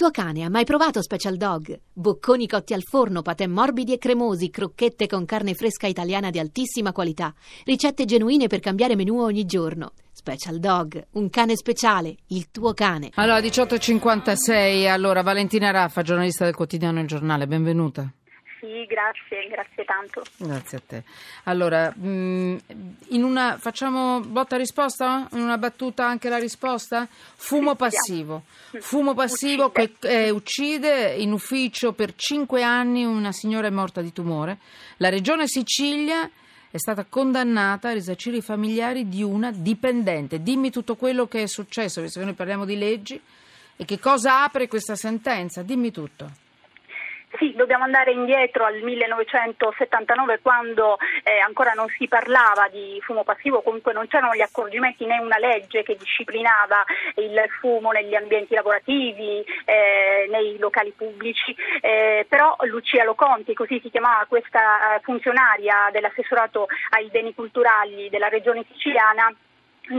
tuo cane ha mai provato Special Dog? Bocconi cotti al forno, patè morbidi e cremosi, crocchette con carne fresca italiana di altissima qualità, ricette genuine per cambiare menù ogni giorno. Special Dog, un cane speciale, il tuo cane. Allora, 18.56, allora Valentina Raffa, giornalista del quotidiano Il Giornale, benvenuta. Grazie, grazie tanto. Grazie a te. Allora, in una, facciamo botta risposta? In una battuta anche la risposta? Fumo Sì, passivo. Fumo passivo Uccide. che eh, uccide in ufficio per cinque anni una signora è morta di tumore. La regione Sicilia è stata condannata a risarcire i familiari di una dipendente. Dimmi tutto quello che è successo, visto che noi parliamo di leggi, e che cosa apre questa sentenza. Dimmi tutto. Sì, dobbiamo andare indietro al 1979 quando eh, ancora non si parlava di fumo passivo, comunque non c'erano gli accorgimenti né una legge che disciplinava il fumo negli ambienti lavorativi, eh, nei locali pubblici, eh, però Lucia Loconti, così si chiamava questa eh, funzionaria dell'assessorato ai beni culturali della regione siciliana,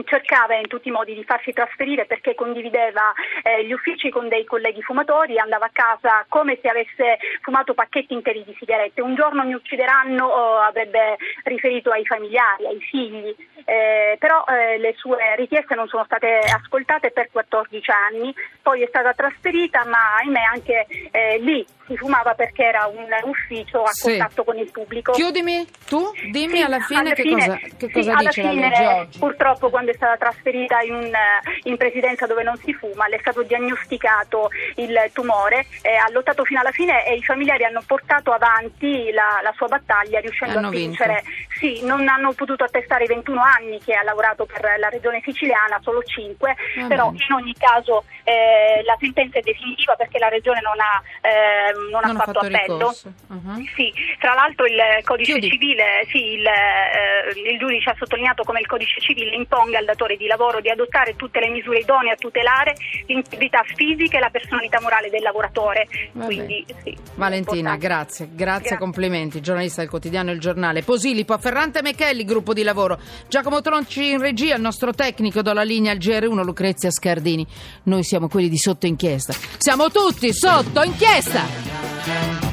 cercava in tutti i modi di farsi trasferire perché condivideva eh, gli uffici con dei colleghi fumatori, andava a casa come se avesse fumato pacchetti interi di sigarette. Un giorno mi uccideranno, oh, avrebbe riferito ai familiari, ai figli, eh, però eh, le sue richieste non sono state ascoltate per 14 anni, poi è stata trasferita ma ahimè anche eh, lì si fumava perché era un ufficio a Sì. contatto con il pubblico. Chiudimi tu, dimmi Sì, alla fine che cosa, che sì, cosa alla dice la fine, legge oggi. Purtroppo quando è stata trasferita in, un, eh, in presidenza dove non si fuma, le è stato diagnosticato il tumore, eh, ha lottato fino alla fine e i familiari hanno portato avanti la, la sua battaglia riuscendo Hanno a vinto. vincere. Sì, non hanno potuto attestare i 21 anni che ha lavorato per la regione siciliana, solo 5, Va però bene. in ogni caso eh, la sentenza è definitiva perché la regione non ha, ehm, non Non ha fatto, fatto appello. Mhm. Sì, tra l'altro il codice Chiudi. civile, sì, il, eh, il giudice ha sottolineato come il codice civile imponga al datore di lavoro di adottare tutte le misure idonee a tutelare l'integrità fisica e la personalità morale del lavoratore. Quindi, sì, Valentina, grazie, grazie, Grazie. complimenti, giornalista del quotidiano Il Giornale. Posilipo, Ferrante Mechelli, gruppo di lavoro. Giacomo Tronci in regia, il nostro tecnico, do la linea al GR1 Lucrezia Scardini. Noi siamo quelli di sotto inchiesta. Siamo tutti sotto inchiesta! Thank you.